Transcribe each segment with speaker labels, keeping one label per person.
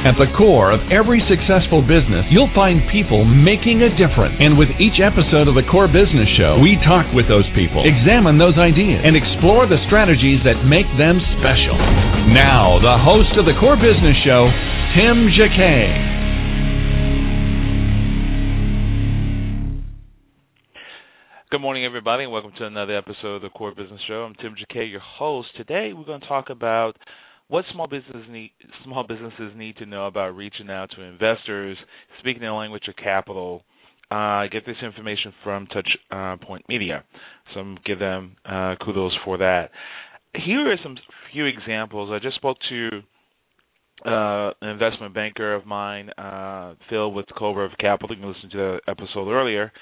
Speaker 1: At the core of every successful business, you'll find people making a difference. And with each episode of the Core Business Show, we talk with those people, examine those ideas, and explore the strategies that make them special. Now, the host of the Core Business Show, Tim Jacquet.
Speaker 2: Good morning, everybody, and welcome to another episode of the Core Business Show. I'm Tim Jacquet, your host. Today, we're going to talk about what small need, small businesses need to know about reaching out to investors, speaking the language of capital. Uh, I get this information from Touch uh, Media, so I'm give them uh, kudos for that. Here are some few examples. I just spoke to uh, an investment banker of mine, uh, Phil with Cobra of Capital. You can listen to the episode earlier.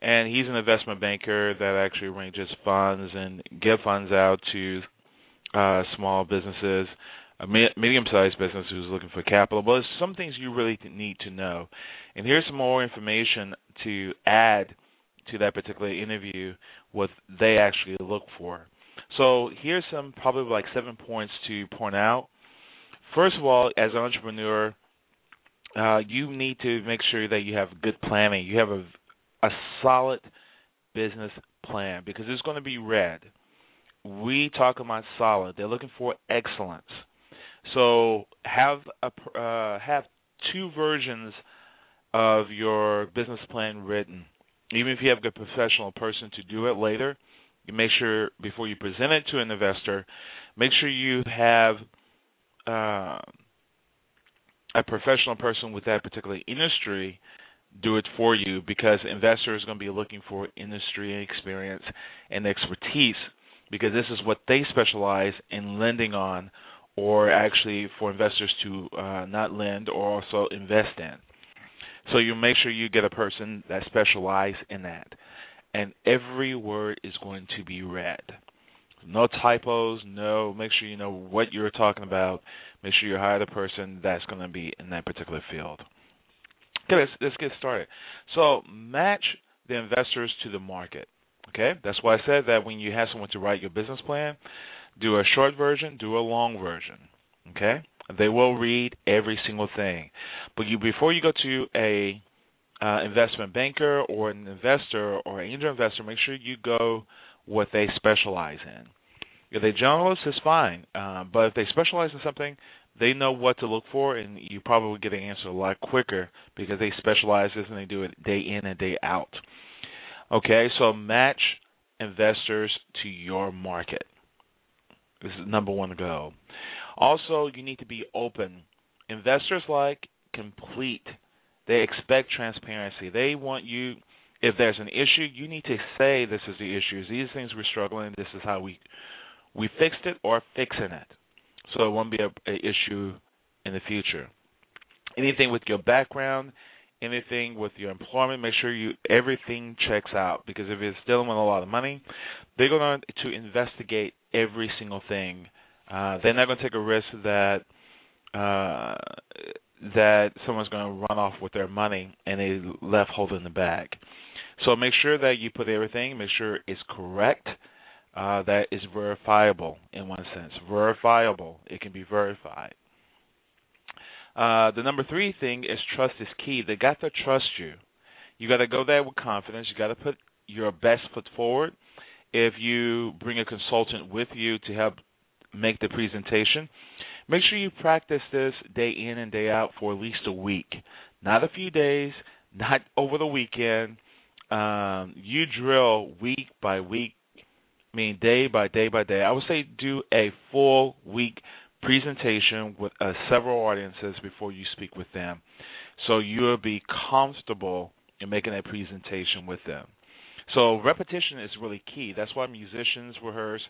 Speaker 2: And he's an investment banker that actually arranges funds and give funds out to uh, small businesses, a medium-sized business who's looking for capital. But there's some things you really need to know. And here's some more information to add to that particular interview, what they actually look for. So here's some probably like seven points to point out. First of all, as an entrepreneur, uh, you need to make sure that you have good planning. You have a a solid business plan because it's going to be read. We talk about solid. They're looking for excellence. So have a uh, have two versions of your business plan written. Even if you have a professional person to do it later, you make sure before you present it to an investor, make sure you have uh, a professional person with that particular industry do it for you because investors are going to be looking for industry experience and expertise because this is what they specialize in lending on or actually for investors to uh, not lend or also invest in. So you make sure you get a person that specializes in that. And every word is going to be read. No typos, no make sure you know what you're talking about. Make sure you hire the person that's going to be in that particular field. Okay, let's, let's get started. So match the investors to the market. Okay, that's why I said that when you have someone to write your business plan, do a short version, do a long version. Okay, they will read every single thing, but you before you go to a uh, investment banker or an investor or angel investor, make sure you go what they specialize in. If they generalist, is fine, uh, but if they specialize in something, they know what to look for, and you probably get an answer a lot quicker because they specialize this and they do it day in and day out. Okay, so match investors to your market. This is number one goal. Also, you need to be open. Investors like complete. They expect transparency. They want you. If there's an issue, you need to say this is the issue. These things we're struggling. This is how we we fixed it or fixing it so it won't be a, a issue in the future. Anything with your background, anything with your employment, make sure you everything checks out because if it's dealing with a lot of money, they're going to investigate every single thing. Uh, they're not going to take a risk that uh, that someone's going to run off with their money and they left holding the bag. So make sure that you put everything, make sure it's correct uh, that is verifiable in one sense. Verifiable. It can be verified. Uh, the number three thing is trust is key. They got to trust you. You got to go there with confidence. You got to put your best foot forward. If you bring a consultant with you to help make the presentation, make sure you practice this day in and day out for at least a week, not a few days, not over the weekend. Um, you drill week by week I mean day by day by day. I would say do a full week presentation with uh, several audiences before you speak with them, so you'll be comfortable in making a presentation with them. So repetition is really key. That's why musicians rehearse.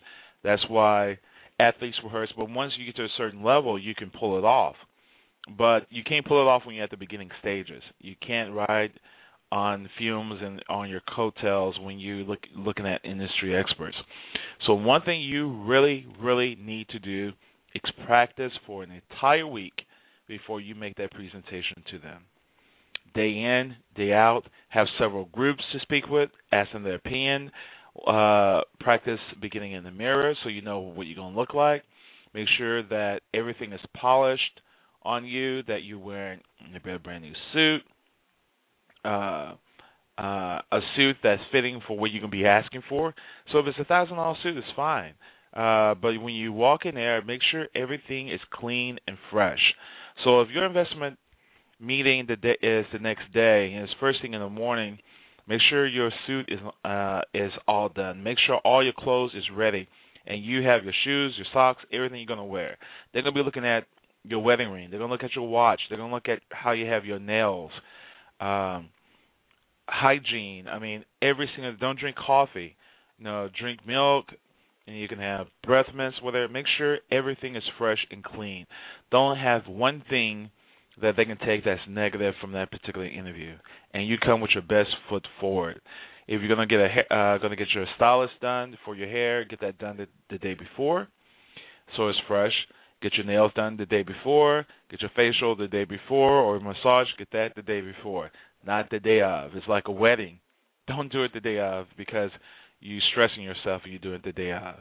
Speaker 2: That's why athletes rehearse. But once you get to a certain level, you can pull it off. But you can't pull it off when you're at the beginning stages. You can't ride on fumes and on your coattails when you look looking at industry experts. So one thing you really really need to do practice for an entire week before you make that presentation to them. Day in, day out, have several groups to speak with, ask them their opinion, uh, practice beginning in the mirror so you know what you're going to look like. Make sure that everything is polished on you, that you're wearing a brand new suit, uh, uh, a suit that's fitting for what you're going to be asking for. So if it's a thousand dollar suit, it's fine. Uh, but when you walk in there, make sure everything is clean and fresh. So if your investment meeting the day is the next day and it's first thing in the morning, make sure your suit is uh, is all done. Make sure all your clothes is ready, and you have your shoes, your socks, everything you're gonna wear. They're gonna be looking at your wedding ring. They're gonna look at your watch. They're gonna look at how you have your nails. Um, hygiene. I mean, every single. Don't drink coffee. You know, drink milk, and you can have breath mints. Whether make sure everything is fresh and clean. Don't have one thing that they can take that's negative from that particular interview, and you come with your best foot forward. If you're gonna get a uh, gonna get your stylist done for your hair, get that done the, the day before, so it's fresh. Get your nails done the day before. Get your facial the day before, or massage. Get that the day before, not the day of. It's like a wedding. Don't do it the day of because you stressing yourself if you do it the day of.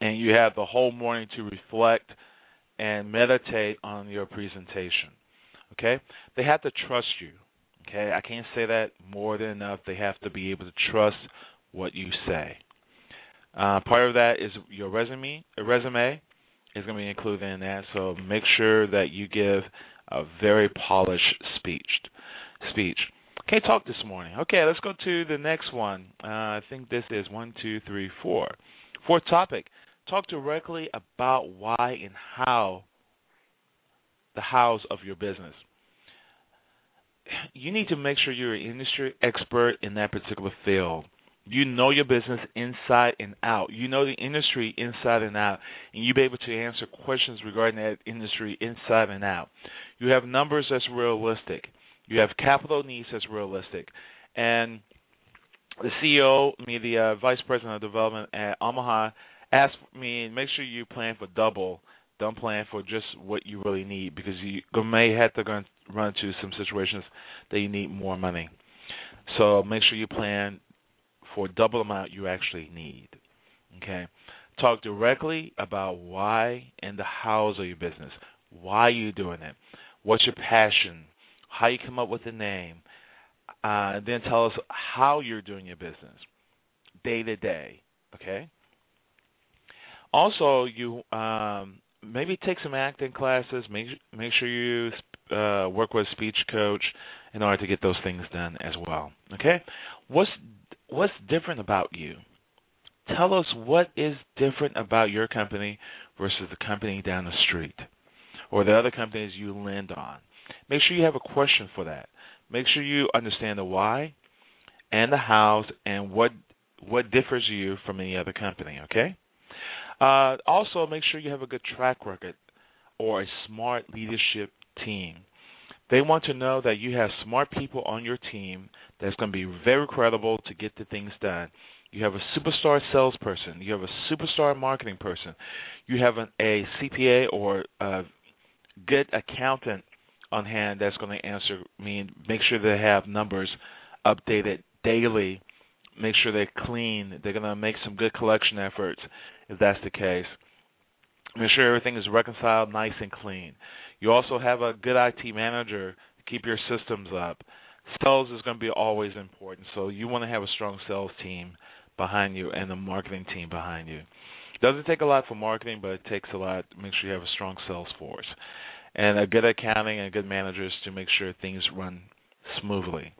Speaker 2: And you have the whole morning to reflect and meditate on your presentation. Okay? They have to trust you. Okay? I can't say that more than enough. They have to be able to trust what you say. Uh, part of that is your resume. A resume is going to be included in that. So make sure that you give a very polished speech. Speech. Okay, talk this morning. Okay, let's go to the next one. Uh, I think this is one, two, three, four. Fourth topic: talk directly about why and how the hows of your business. You need to make sure you're an industry expert in that particular field. You know your business inside and out. You know the industry inside and out, and you be able to answer questions regarding that industry inside and out. You have numbers that's realistic. You have capital needs that's realistic, and the CEO, me, the uh, vice president of development at Omaha, asked me make sure you plan for double. Don't plan for just what you really need because you may have to run into some situations that you need more money. So make sure you plan for double amount you actually need. Okay. Talk directly about why and the hows of your business. Why are you doing it? What's your passion? How you come up with the name? Uh, and then tell us how you're doing your business day to day. Okay. Also, you um, maybe take some acting classes. Make make sure you uh, work with a speech coach in order to get those things done as well. Okay, what's what's different about you? Tell us what is different about your company versus the company down the street or the other companies you lend on. Make sure you have a question for that. Make sure you understand the why and the hows and what what differs you from any other company. Okay. Uh, also, make sure you have a good track record or a smart leadership team. They want to know that you have smart people on your team that's going to be very credible to get the things done. You have a superstar salesperson. You have a superstar marketing person. You have an, a CPA or a good accountant on hand that's going to answer me make sure they have numbers updated daily. Make sure they're clean. They're going to make some good collection efforts if that's the case. Make sure everything is reconciled nice and clean. You also have a good IT manager to keep your systems up. Sales is going to be always important, so you want to have a strong sales team behind you and a marketing team behind you. Doesn't take a lot for marketing, but it takes a lot make sure you have a strong sales force and a good accounting and good managers to make sure things run smoothly.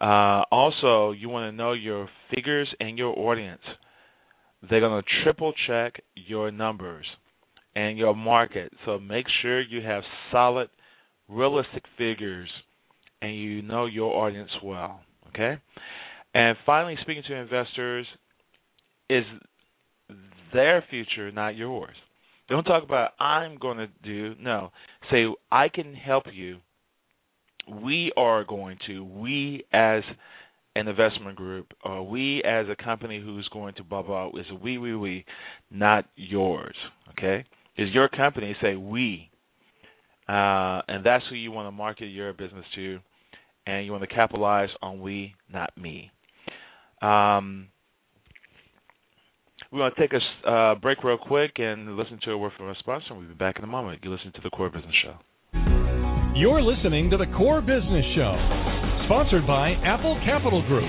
Speaker 2: Uh, also, you want to know your figures and your audience. They're going to triple check your numbers and your market. So make sure you have solid, realistic figures and you know your audience well. Okay? And finally, speaking to investors is their future, not yours. Don't talk about I'm going to do. No. Say I can help you. We are going to. We as an investment group or we as a company who's going to blah blah is we we we, not yours. Okay, is your company say we, uh, and that's who you want to market your business to, and you want to capitalize on we, not me. Um, we're going to take a uh, break real quick and listen to a word from our sponsor. We'll be back in a moment. You're listening to the Core Business Show.
Speaker 1: You're listening to the Core Business Show, sponsored by Apple Capital Group.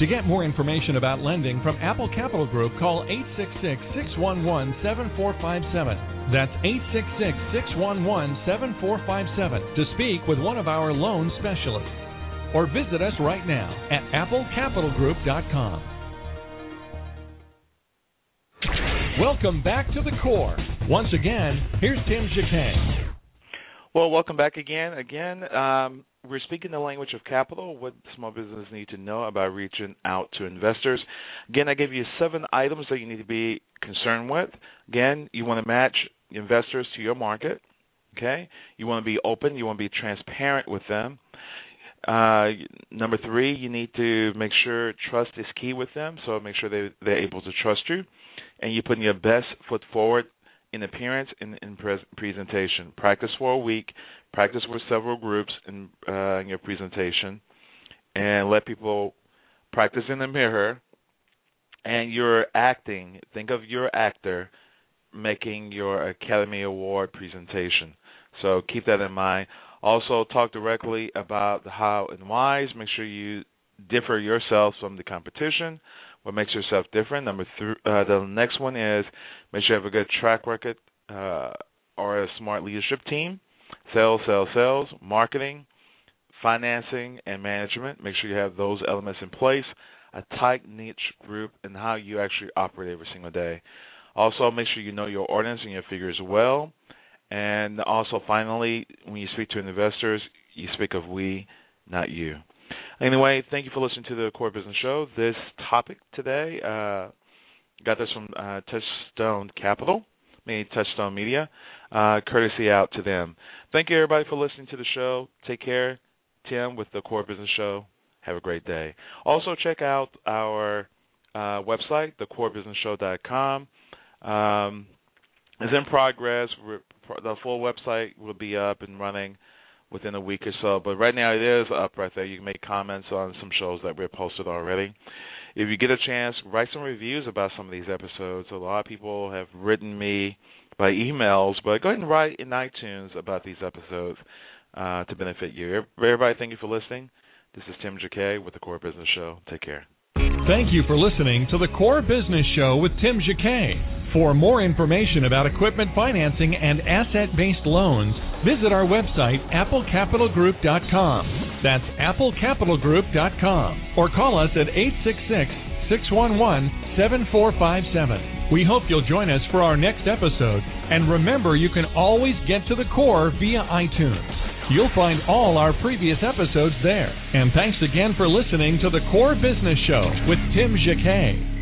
Speaker 1: To get more information about lending from Apple Capital Group, call 866 611 7457. That's 866 611 7457 to speak with one of our loan specialists. Or visit us right now at applecapitalgroup.com. Welcome back to the core. Once again, here's Tim Jacquet.
Speaker 2: Well, welcome back again. Again, um, we're speaking the language of capital, what small businesses need to know about reaching out to investors. Again, I give you seven items that you need to be concerned with. Again, you want to match investors to your market. Okay, you want to be open. You want to be transparent with them. Uh, number three, you need to make sure trust is key with them. So make sure they they're able to trust you, and you're putting your best foot forward in appearance and in pre- presentation. Practice for a week. Practice with several groups in, uh, in your presentation, and let people practice in the mirror. And you're acting. Think of your actor making your Academy Award presentation. So keep that in mind. Also, talk directly about the how and whys. Make sure you differ yourself from the competition what makes yourself different. Number three, uh, the next one is make sure you have a good track record uh, or a smart leadership team. Sales, sales, sales, marketing, financing, and management. Make sure you have those elements in place. A tight niche group and how you actually operate every single day. Also, make sure you know your audience and your figures well. And also, finally, when you speak to investors, you speak of we, not you. Anyway, thank you for listening to the Core Business Show. This topic today uh, got this from uh, Touchstone Capital, meaning Touchstone Media. Uh, courtesy out to them. Thank you, everybody, for listening to the show. Take care. Tim with the Core Business Show. Have a great day. Also, check out our uh, website, thecorebusinessshow.com. Um, it's in progress. The full website will be up and running within a week or so. But right now it is up right there. You can make comments on some shows that we've posted already. If you get a chance, write some reviews about some of these episodes. A lot of people have written me by emails, but go ahead and write in iTunes about these episodes uh, to benefit you. Everybody, thank you for listening. This is Tim Jacquet with the Core Business Show. Take care.
Speaker 1: Thank you for listening to the Core Business Show with Tim Jacquet. For more information about equipment financing and asset based loans, visit our website, applecapitalgroup.com. That's applecapitalgroup.com. Or call us at 866 611 7457. We hope you'll join us for our next episode. And remember, you can always get to the core via iTunes. You'll find all our previous episodes there. And thanks again for listening to the Core Business Show with Tim Jacquet.